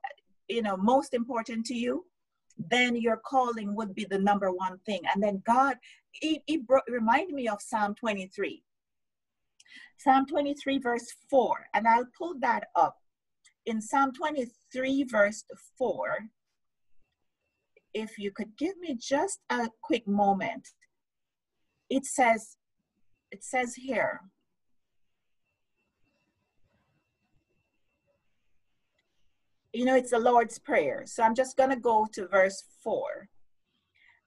you know, most important to you, then your calling would be the number one thing. And then God, it, it brought, reminded me of Psalm 23. Psalm 23, verse 4, and I'll pull that up. In Psalm 23, verse 4, if you could give me just a quick moment, it says, it says here, you know, it's the Lord's Prayer. So I'm just going to go to verse 4.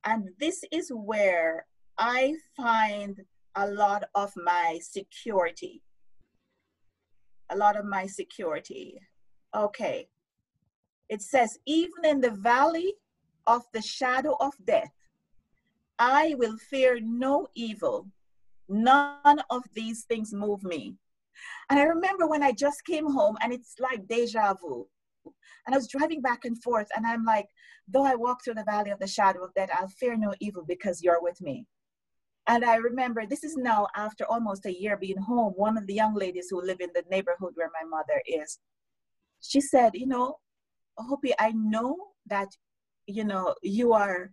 And this is where I find a lot of my security. A lot of my security. Okay. It says, even in the valley of the shadow of death, I will fear no evil. None of these things move me. And I remember when I just came home, and it's like deja vu. And I was driving back and forth, and I'm like, though I walk through the valley of the shadow of death, I'll fear no evil because you're with me. And I remember this is now after almost a year being home. One of the young ladies who live in the neighborhood where my mother is, she said, You know, Hopi, I know that, you know, you are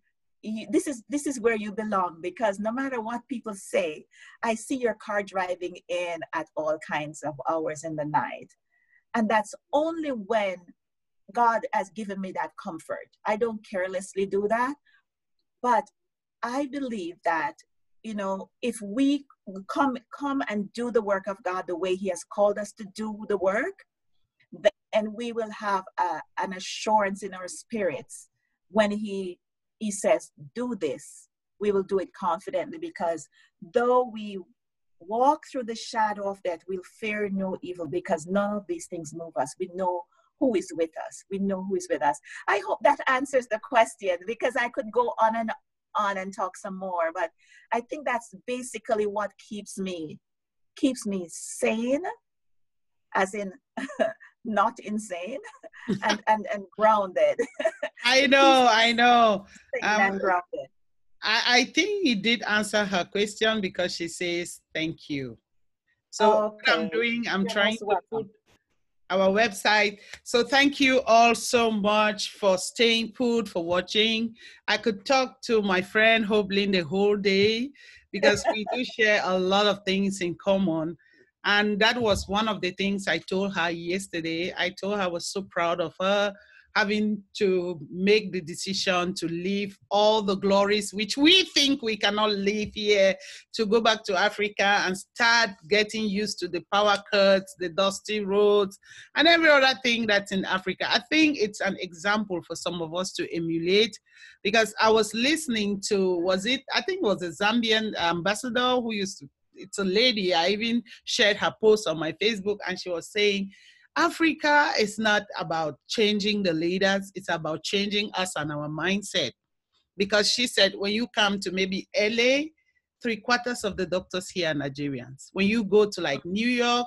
this is this is where you belong because no matter what people say i see your car driving in at all kinds of hours in the night and that's only when god has given me that comfort i don't carelessly do that but i believe that you know if we come come and do the work of god the way he has called us to do the work then and we will have a, an assurance in our spirits when he he says, Do this, we will do it confidently because though we walk through the shadow of death, we'll fear no evil because none of these things move us. We know who is with us. We know who is with us. I hope that answers the question because I could go on and on and talk some more, but I think that's basically what keeps me keeps me sane, as in not insane and, and, and grounded. I know, I know. Um, grounded. I, I think he did answer her question because she says thank you. So okay. what I'm doing, I'm You're trying to put our website. So thank you all so much for staying put, for watching. I could talk to my friend Hoblin the whole day because we do share a lot of things in common. And that was one of the things I told her yesterday. I told her I was so proud of her having to make the decision to leave all the glories which we think we cannot leave here to go back to Africa and start getting used to the power cuts, the dusty roads, and every other thing that's in Africa. I think it's an example for some of us to emulate because I was listening to, was it, I think it was a Zambian ambassador who used to it's a lady. I even shared her post on my Facebook, and she was saying, Africa is not about changing the leaders, it's about changing us and our mindset. Because she said, when you come to maybe LA, three quarters of the doctors here are Nigerians. When you go to like New York,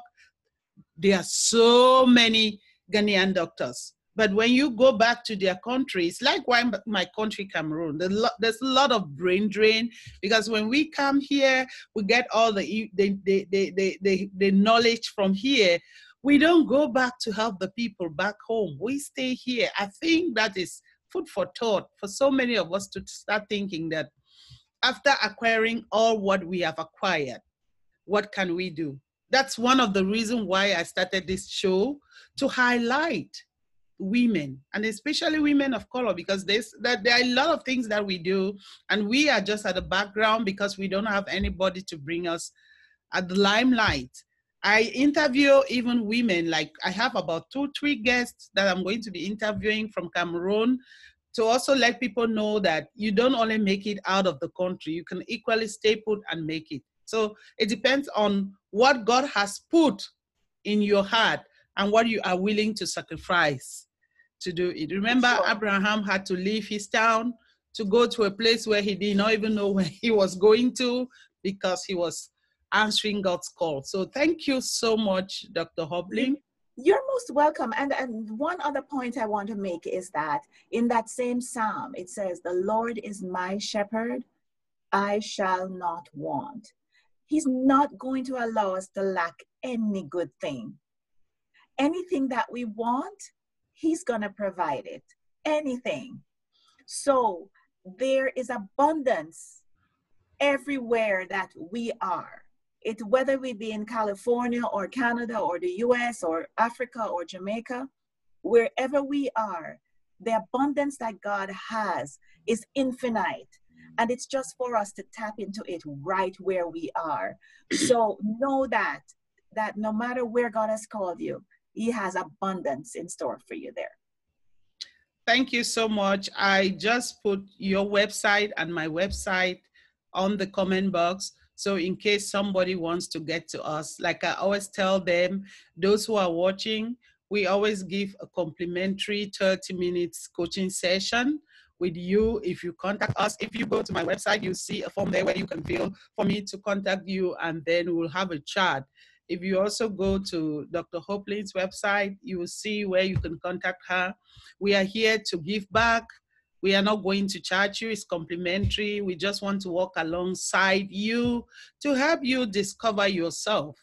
there are so many Ghanaian doctors. But when you go back to their countries, like why my country, Cameroon, there's a lot of brain drain because when we come here, we get all the, the, the, the, the, the knowledge from here. We don't go back to help the people back home. We stay here. I think that is food for thought for so many of us to start thinking that after acquiring all what we have acquired, what can we do? That's one of the reasons why I started this show to highlight women and especially women of color because there's that there are a lot of things that we do and we are just at the background because we don't have anybody to bring us at the limelight i interview even women like i have about two three guests that i'm going to be interviewing from cameroon to also let people know that you don't only make it out of the country you can equally stay put and make it so it depends on what god has put in your heart and what you are willing to sacrifice to do it. Remember, sure. Abraham had to leave his town to go to a place where he did not even know where he was going to because he was answering God's call. So thank you so much, Dr. Hobling. You're most welcome. And, and one other point I want to make is that in that same psalm, it says, The Lord is my shepherd, I shall not want. He's not going to allow us to lack any good thing. Anything that we want, He's going to provide it. Anything. So there is abundance everywhere that we are. It whether we be in California or Canada or the US or Africa or Jamaica, wherever we are, the abundance that God has is infinite. And it's just for us to tap into it right where we are. So know that that no matter where God has called you, he has abundance in store for you there. Thank you so much. I just put your website and my website on the comment box. So in case somebody wants to get to us, like I always tell them, those who are watching, we always give a complimentary 30 minutes coaching session with you if you contact us. If you go to my website, you see a form there where you can fill for me to contact you and then we'll have a chat. If you also go to Dr. Hopling's website, you will see where you can contact her. We are here to give back. We are not going to charge you, it's complimentary. We just want to walk alongside you to help you discover yourself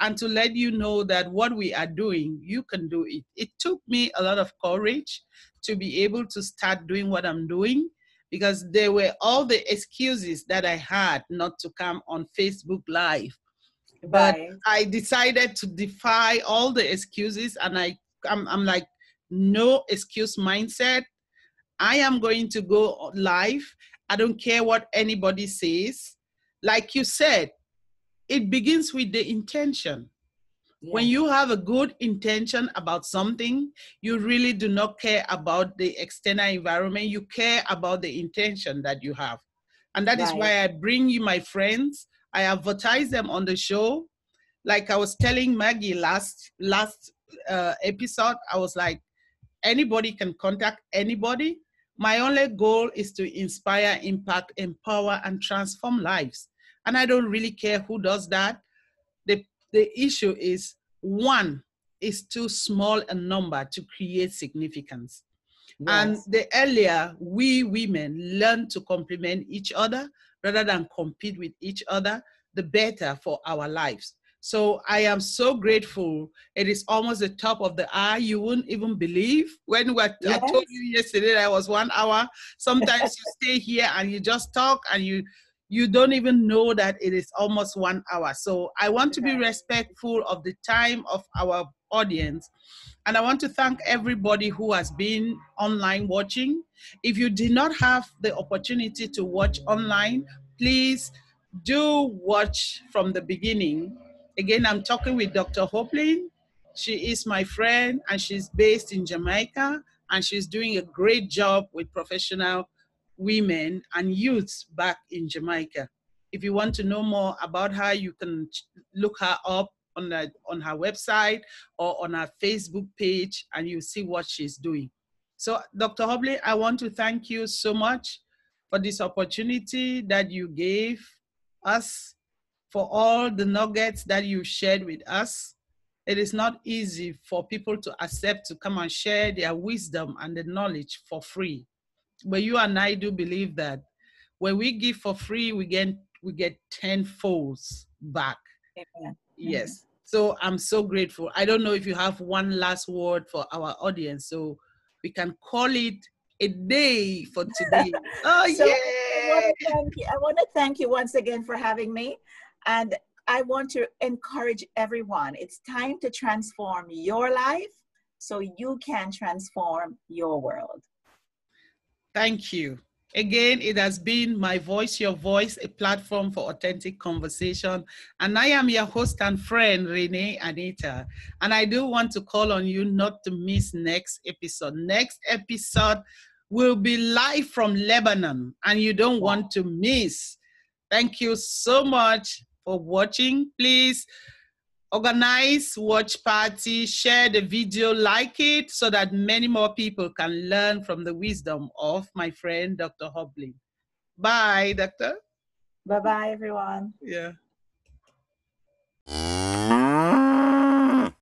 and to let you know that what we are doing, you can do it. It took me a lot of courage to be able to start doing what I'm doing because there were all the excuses that I had not to come on Facebook Live. But Right. I decided to defy all the excuses and I I'm, I'm like no excuse mindset. I am going to go live. I don't care what anybody says. Like you said, it begins with the intention. When you have a good intention about something, you really do not care about the external environment. You care about the intention that you have. And that is Right. why I bring you my friends. I advertise them on the show. Like I was telling Maggie last last uh, episode, I was like, anybody can contact anybody. My only goal is to inspire, impact, empower, and transform lives. And I don't really care who does that. The, the issue is one is too small a number to create significance. And the earlier we women learn to complement each other rather than compete with each other, the better for our lives. So I am so grateful. It is almost the top of the hour. You wouldn't even believe when we I told you yesterday that I was one hour. Sometimes you stay here and you just talk and you you don't even know that it is almost one hour. So I want to be respectful of the time of our audience. And I want to thank everybody who has been online watching. If you did not have the opportunity to watch online, please do watch from the beginning. Again, I'm talking with Dr. Hoplin. She is my friend and she's based in Jamaica and she's doing a great job with professional women and youths back in Jamaica. If you want to know more about her, you can look her up on, the, on her website or on her Facebook page and you see what she's doing. So, Dr. Hobley, I want to thank you so much for this opportunity that you gave us, for all the nuggets that you shared with us. It is not easy for people to accept to come and share their wisdom and the knowledge for free. But you and I do believe that when we give for free, we get we get tenfold back. Amen. Yes. Mm-hmm. So I'm so grateful. I don't know if you have one last word for our audience, so we can call it a day for today. oh So, I yeah! want you. I want to thank you once again for having me, and I want to encourage everyone. It's time to transform your life so you can transform your world. Thank you. Again, it has been My Voice, Your Voice, a platform for authentic conversation. And I am your host and friend, Renee Anita. And I do want to call on you not to miss next episode. Next episode will be live from Lebanon, and you don't want to miss. Thank you so much for watching. Please organize watch party, share the video, like it so that many more people can learn from the wisdom of my friend Dr. Hobling. Bye, doctor. Bye bye everyone. Yeah.